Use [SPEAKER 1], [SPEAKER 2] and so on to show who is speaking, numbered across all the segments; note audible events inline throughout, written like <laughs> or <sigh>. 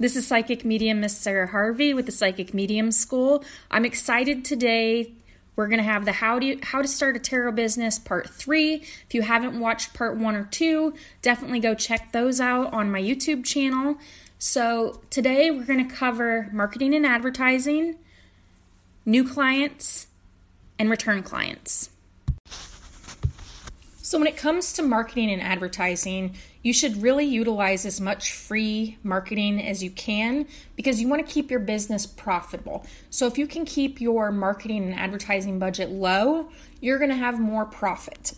[SPEAKER 1] This is Psychic Medium Miss Sarah Harvey with the Psychic Medium School. I'm excited today. We're going to have the how to how to start a tarot business part 3. If you haven't watched part 1 or 2, definitely go check those out on my YouTube channel. So, today we're going to cover marketing and advertising, new clients, and return clients. So, when it comes to marketing and advertising, you should really utilize as much free marketing as you can because you want to keep your business profitable. So, if you can keep your marketing and advertising budget low, you're going to have more profit.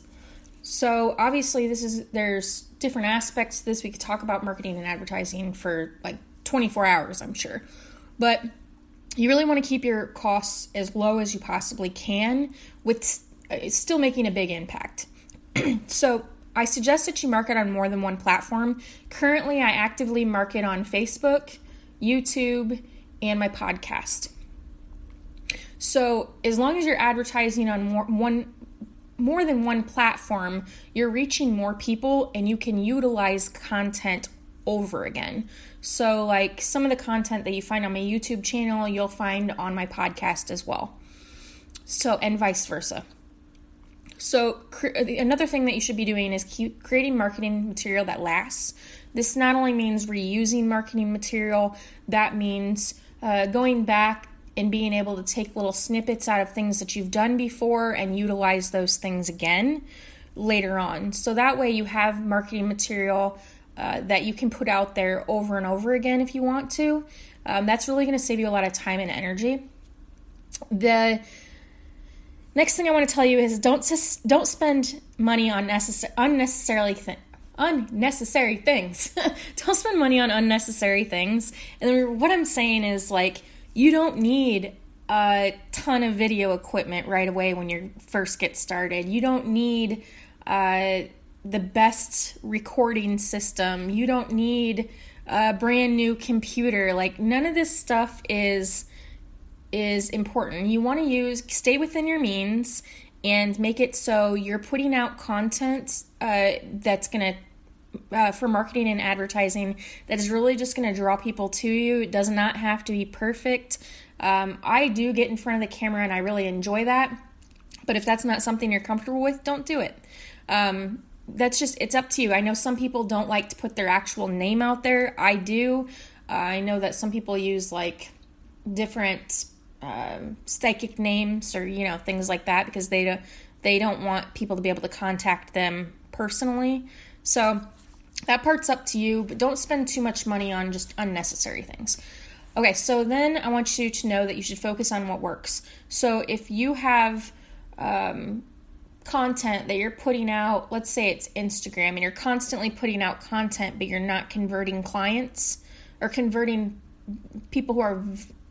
[SPEAKER 1] So, obviously, this is there's different aspects to this. We could talk about marketing and advertising for like 24 hours, I'm sure. But you really want to keep your costs as low as you possibly can with uh, still making a big impact. <clears throat> so I suggest that you market on more than one platform. Currently, I actively market on Facebook, YouTube, and my podcast. So, as long as you're advertising on more, one more than one platform, you're reaching more people and you can utilize content over again. So, like some of the content that you find on my YouTube channel, you'll find on my podcast as well. So, and vice versa. So, cre- another thing that you should be doing is keep creating marketing material that lasts. This not only means reusing marketing material, that means uh, going back and being able to take little snippets out of things that you've done before and utilize those things again later on. So that way you have marketing material uh, that you can put out there over and over again if you want to. Um, that's really going to save you a lot of time and energy. The Next thing I want to tell you is don't don't spend money on necess- unnecessarily th- unnecessary things. <laughs> don't spend money on unnecessary things. And what I'm saying is like you don't need a ton of video equipment right away when you first get started. You don't need uh, the best recording system. You don't need a brand new computer. Like none of this stuff is is important. You want to use stay within your means and make it so you're putting out content uh, that's going to uh, for marketing and advertising that is really just going to draw people to you. It does not have to be perfect. Um, I do get in front of the camera and I really enjoy that. But if that's not something you're comfortable with, don't do it. Um, that's just, it's up to you. I know some people don't like to put their actual name out there. I do. Uh, I know that some people use like different um, psychic names or you know things like that because they don't they don't want people to be able to contact them personally. So that part's up to you, but don't spend too much money on just unnecessary things. Okay, so then I want you to know that you should focus on what works. So if you have um, content that you're putting out, let's say it's Instagram, and you're constantly putting out content, but you're not converting clients or converting people who are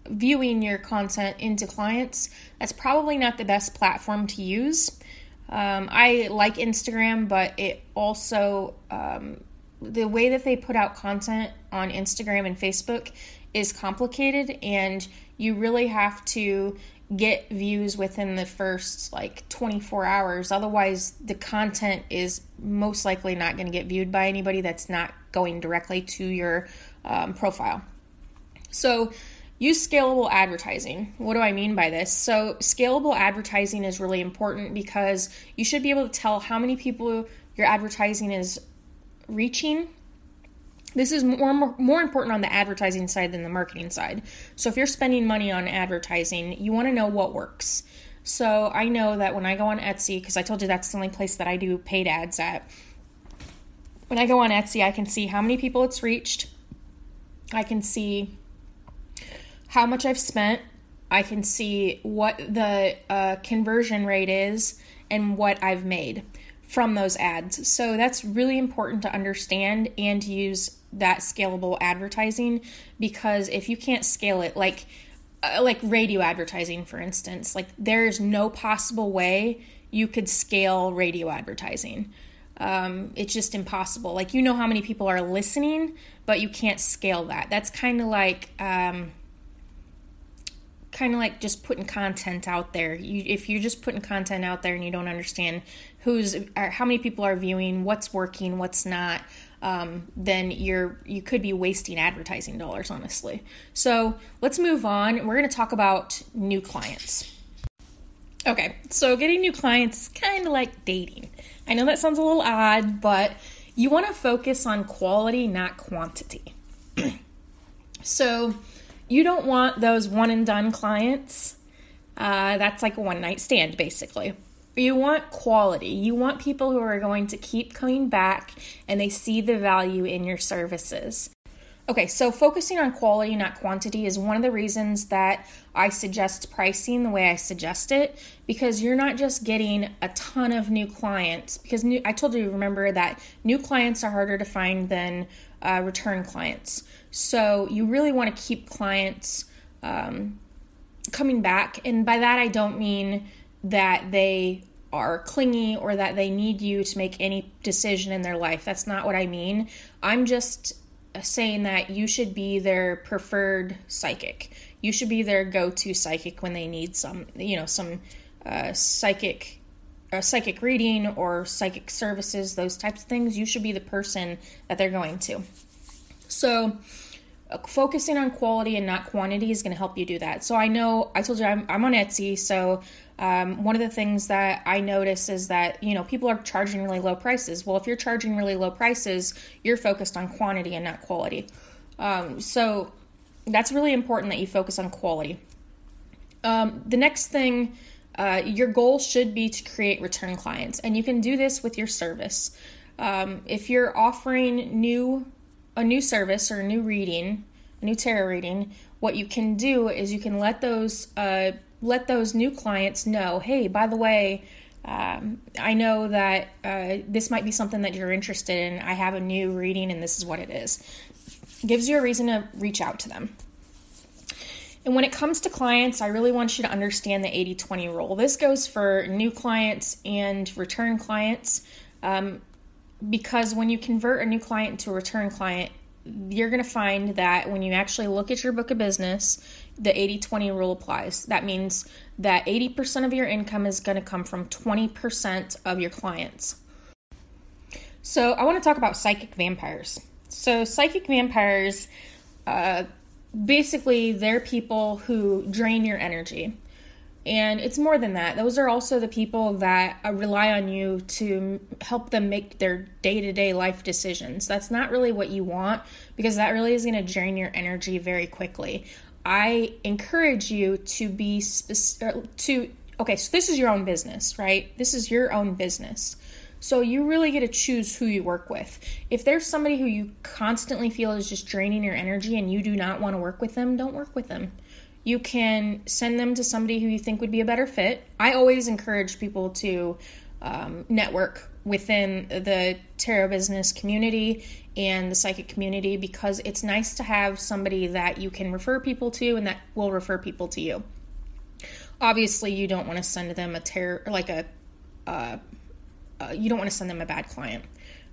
[SPEAKER 1] viewing your content into clients, that's probably not the best platform to use. Um, I like Instagram, but it also, um, the way that they put out content on Instagram and Facebook is complicated, and you really have to get views within the first like 24 hours. Otherwise, the content is most likely not going to get viewed by anybody that's not going directly to your um, profile. So, Use scalable advertising. What do I mean by this? So, scalable advertising is really important because you should be able to tell how many people your advertising is reaching. This is more, more important on the advertising side than the marketing side. So, if you're spending money on advertising, you want to know what works. So, I know that when I go on Etsy, because I told you that's the only place that I do paid ads at, when I go on Etsy, I can see how many people it's reached. I can see how much I've spent. I can see what the uh, conversion rate is and what I've made from those ads. So that's really important to understand and use that scalable advertising because if you can't scale it, like uh, like radio advertising, for instance, like there is no possible way you could scale radio advertising. Um, it's just impossible. Like you know how many people are listening, but you can't scale that. That's kind of like um, kind of like just putting content out there. You, if you're just putting content out there and you don't understand who's, how many people are viewing, what's working, what's not, um, then you're you could be wasting advertising dollars honestly. So let's move on. We're going to talk about new clients. Okay so getting new clients kind of like dating. I know that sounds a little odd but you want to focus on quality not quantity. <clears throat> So you don't want those one and done clients uh, that's like a one night stand basically you want quality. You want people who are going to keep coming back and they see the value in your services. Okay, so focusing on quality, not quantity, is one of the reasons that I suggest pricing the way I suggest it because you're not just getting a ton of new clients. Because new, I told you, remember that new clients are harder to find than uh, return clients. So you really want to keep clients um, coming back. And by that, I don't mean that they are clingy or that they need you to make any decision in their life. That's not what I mean. I'm just saying that you should be their preferred psychic. You should be their go-to psychic when they need some, you know, some uh, psychic uh, psychic reading or psychic services, those types of things. You should be the person that they're going to. So, uh, focusing on quality and not quantity is going to help you do that. So I know I told you I'm, I'm on Etsy, so um, one of the things that I notice is that you know people are charging really low prices. Well, if you're charging really low prices, you're focused on quantity and not quality. Um, so that's really important that you focus on quality. Um, the next thing, uh, your goal should be to create return clients, and you can do this with your service. Um, if you're offering new a new service or a new reading, a new tarot reading, what you can do is you can let those uh, let those new clients know hey, by the way, um, I know that uh, this might be something that you're interested in. I have a new reading and this is what it is. Gives you a reason to reach out to them. And when it comes to clients, I really want you to understand the 80 20 rule. This goes for new clients and return clients um, because when you convert a new client to a return client, you're going to find that when you actually look at your book of business, the 80 20 rule applies. That means that 80% of your income is going to come from 20% of your clients. So, I want to talk about psychic vampires. So, psychic vampires, uh, basically, they're people who drain your energy. And it's more than that. Those are also the people that uh, rely on you to help them make their day to day life decisions. That's not really what you want because that really is going to drain your energy very quickly. I encourage you to be specific, to, okay, so this is your own business, right? This is your own business. So you really get to choose who you work with. If there's somebody who you constantly feel is just draining your energy and you do not want to work with them, don't work with them you can send them to somebody who you think would be a better fit. I always encourage people to um, network within the tarot business community and the psychic community because it's nice to have somebody that you can refer people to and that will refer people to you. Obviously, you don't want to send them a tarot like a uh, uh, you don't want to send them a bad client.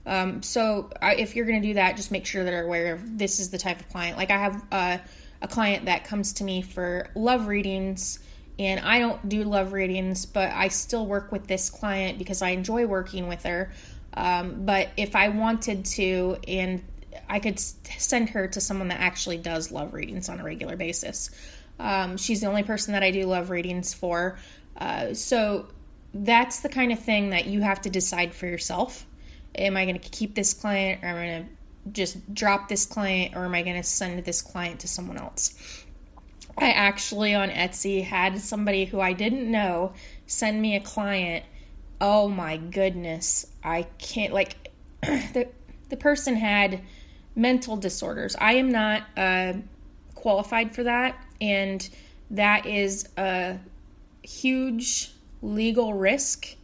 [SPEAKER 1] Um, so I, if you're going to do that, just make sure that they're aware of this is the type of client. Like I have. Uh, a client that comes to me for love readings and I don't do love readings, but I still work with this client because I enjoy working with her. Um, but if I wanted to, and I could send her to someone that actually does love readings on a regular basis. Um, she's the only person that I do love readings for. Uh, so that's the kind of thing that you have to decide for yourself. Am I going to keep this client or am I going to just drop this client or am I going to send this client to someone else? I actually on Etsy had somebody who I didn't know send me a client. Oh my goodness. I can't like <clears throat> the the person had mental disorders. I am not uh, qualified for that and that is a huge legal risk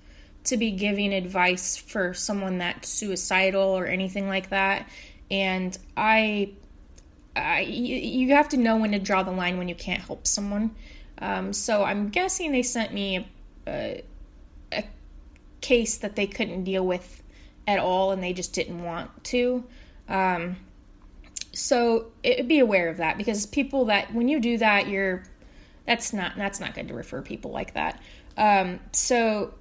[SPEAKER 1] to be giving advice for someone that's suicidal or anything like that and I, I you have to know when to draw the line when you can't help someone. Um, so I'm guessing they sent me a, a, case that they couldn't deal with at all, and they just didn't want to. Um, so it, be aware of that because people that when you do that, you're that's not that's not good to refer people like that. Um, so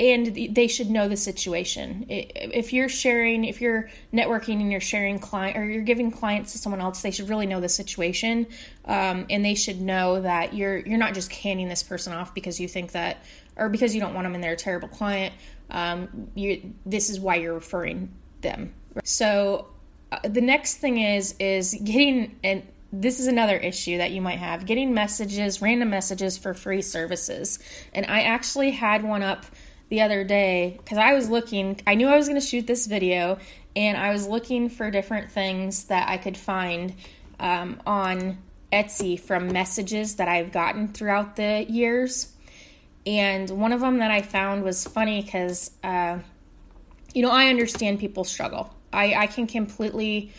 [SPEAKER 1] and they should know the situation. If you're sharing, if you're networking and you're sharing client or you're giving clients to someone else, they should really know the situation, um, and they should know that you're you're not just handing this person off because you think that or because you don't want them and they're a terrible client. Um, you this is why you're referring them. So uh, the next thing is is getting and this is another issue that you might have getting messages random messages for free services and i actually had one up the other day because I was looking, I knew I was going to shoot this video, and I was looking for different things that I could find um, on Etsy from messages that I've gotten throughout the years. And one of them that I found was funny because, uh, you know, I understand people struggle. I, I can completely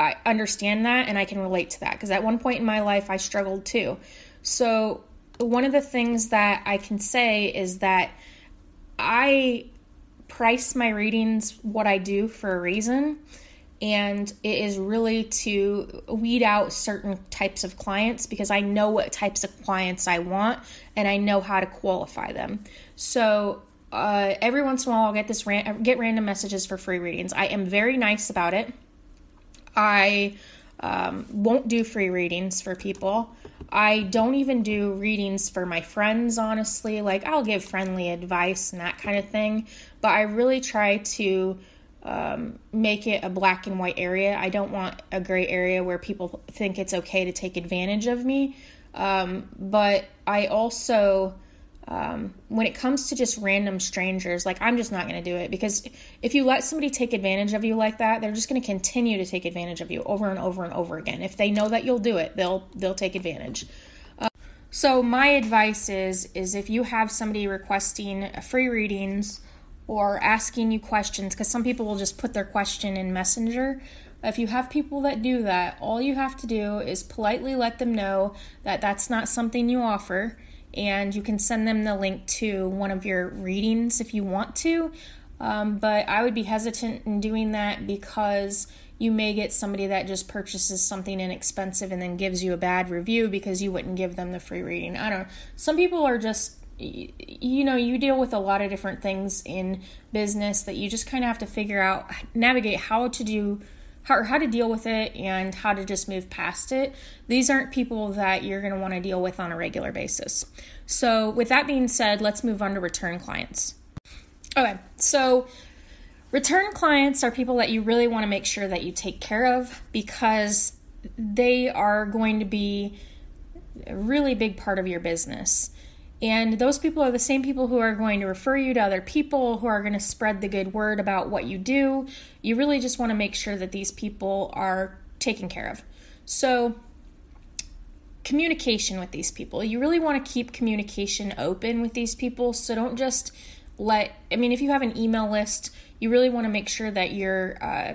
[SPEAKER 1] I understand that and I can relate to that because at one point in my life I struggled too. So, one of the things that I can say is that I price my readings what I do for a reason. And it is really to weed out certain types of clients because I know what types of clients I want and I know how to qualify them. So uh, every once in a while, I'll get this ran- get random messages for free readings. I am very nice about it. I um, won't do free readings for people. I don't even do readings for my friends, honestly. Like, I'll give friendly advice and that kind of thing, but I really try to um, make it a black and white area. I don't want a gray area where people think it's okay to take advantage of me. Um, but I also um, when it comes to just random strangers, like I'm just not going to do it because if you let somebody take advantage of you like that, they're just going to continue to take advantage of you over and over and over again. If they know that you'll do it, they'll they'll take advantage. Uh, so my advice is is if you have somebody requesting free readings or asking you questions, because some people will just put their question in Messenger. If you have people that do that, all you have to do is politely let them know that that's not something you offer and you can send them the link to one of your readings if you want to. Um, but I would be hesitant in doing that because you may get somebody that just purchases something inexpensive and then gives you a bad review because you wouldn't give them the free reading. I don't know. Some people are just you know you deal with a lot of different things in business that you just kind of have to figure out navigate how to do how, how to deal with it and how to just move past it. These aren't people that you're going to want to deal with on a regular basis. So, with that being said, let's move on to return clients. Okay, so return clients are people that you really want to make sure that you take care of because they are going to be a really big part of your business. And those people are the same people who are going to refer you to other people, who are going to spread the good word about what you do. You really just want to make sure that these people are taken care of. So, communication with these people. You really want to keep communication open with these people. So, don't just let, I mean, if you have an email list, you really want to make sure that you're uh,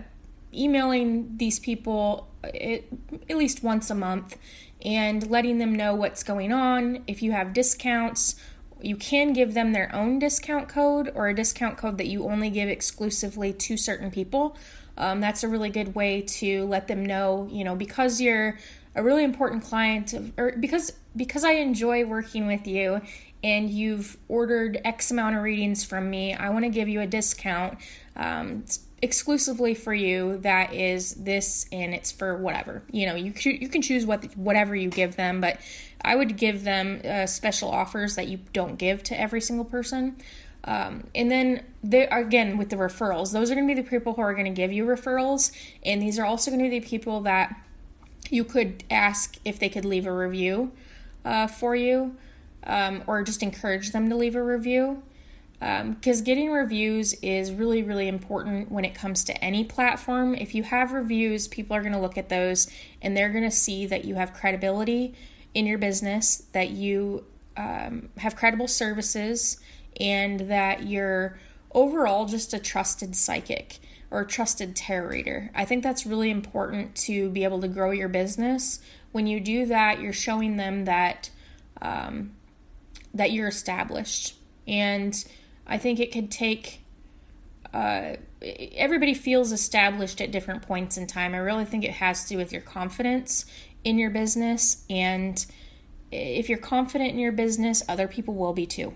[SPEAKER 1] emailing these people at, at least once a month and letting them know what's going on. If you have discounts, you can give them their own discount code or a discount code that you only give exclusively to certain people. Um, that's a really good way to let them know, you know, because you're a really important client, or because because I enjoy working with you, and you've ordered X amount of readings from me. I want to give you a discount. Um, exclusively for you that is this and it's for whatever. You know you you can choose what whatever you give them but i would give them uh, special offers that you don't give to every single person. Um, and then they again with the referrals those are going to be the people who are going to give you referrals and these are also going to be the people that you could ask if they could leave a review uh, for you um, or just encourage them to leave a review because um, getting reviews is really, really important when it comes to any platform. If you have reviews, people are going to look at those and they're going to see that you have credibility in your business, that you um, have credible services, and that you're overall just a trusted psychic or a trusted tarot reader. I think that's really important to be able to grow your business. When you do that, you're showing them that um, that you're established and I think it could take. Uh, everybody feels established at different points in time. I really think it has to do with your confidence in your business. And if you're confident in your business, other people will be too.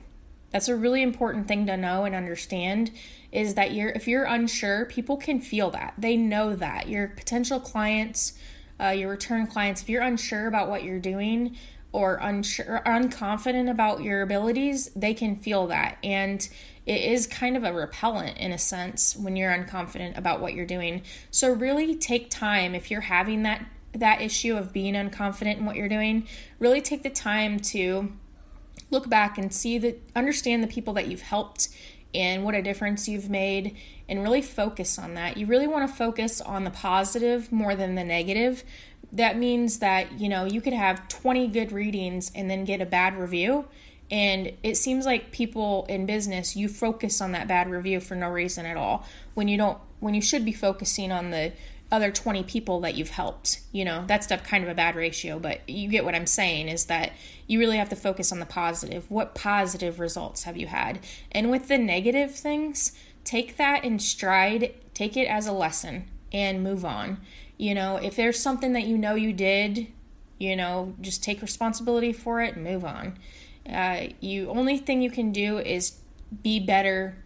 [SPEAKER 1] That's a really important thing to know and understand is that you're if you're unsure, people can feel that. They know that. Your potential clients, uh, your return clients, if you're unsure about what you're doing or unsure unconfident about your abilities, they can feel that. And it is kind of a repellent in a sense when you're unconfident about what you're doing. So really take time if you're having that that issue of being unconfident in what you're doing, really take the time to look back and see the understand the people that you've helped and what a difference you've made and really focus on that. You really want to focus on the positive more than the negative. That means that, you know, you could have 20 good readings and then get a bad review. And it seems like people in business, you focus on that bad review for no reason at all when you don't, when you should be focusing on the other 20 people that you've helped. You know, that's kind of a bad ratio, but you get what I'm saying is that you really have to focus on the positive. What positive results have you had? And with the negative things, take that in stride, take it as a lesson and move on. You know, if there's something that you know you did, you know, just take responsibility for it and move on. Uh, you only thing you can do is be better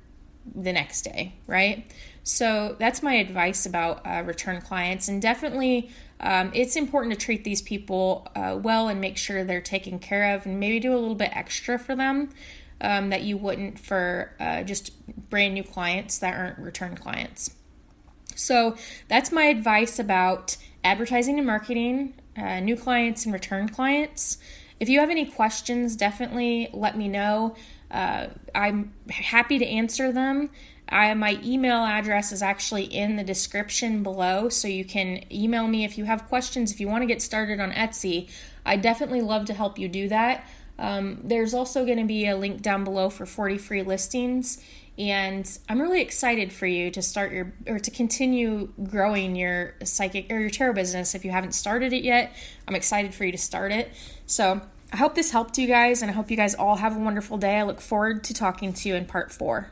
[SPEAKER 1] the next day, right? So that's my advice about uh, return clients. And definitely, um, it's important to treat these people uh, well and make sure they're taken care of and maybe do a little bit extra for them um, that you wouldn't for uh, just brand new clients that aren't return clients. So that's my advice about advertising and marketing, uh, new clients and return clients. If you have any questions, definitely let me know. Uh, I'm happy to answer them. I, my email address is actually in the description below, so you can email me if you have questions. If you want to get started on Etsy, I definitely love to help you do that. Um, there's also going to be a link down below for 40 free listings, and I'm really excited for you to start your or to continue growing your psychic or your tarot business. If you haven't started it yet, I'm excited for you to start it. So I hope this helped you guys, and I hope you guys all have a wonderful day. I look forward to talking to you in part four.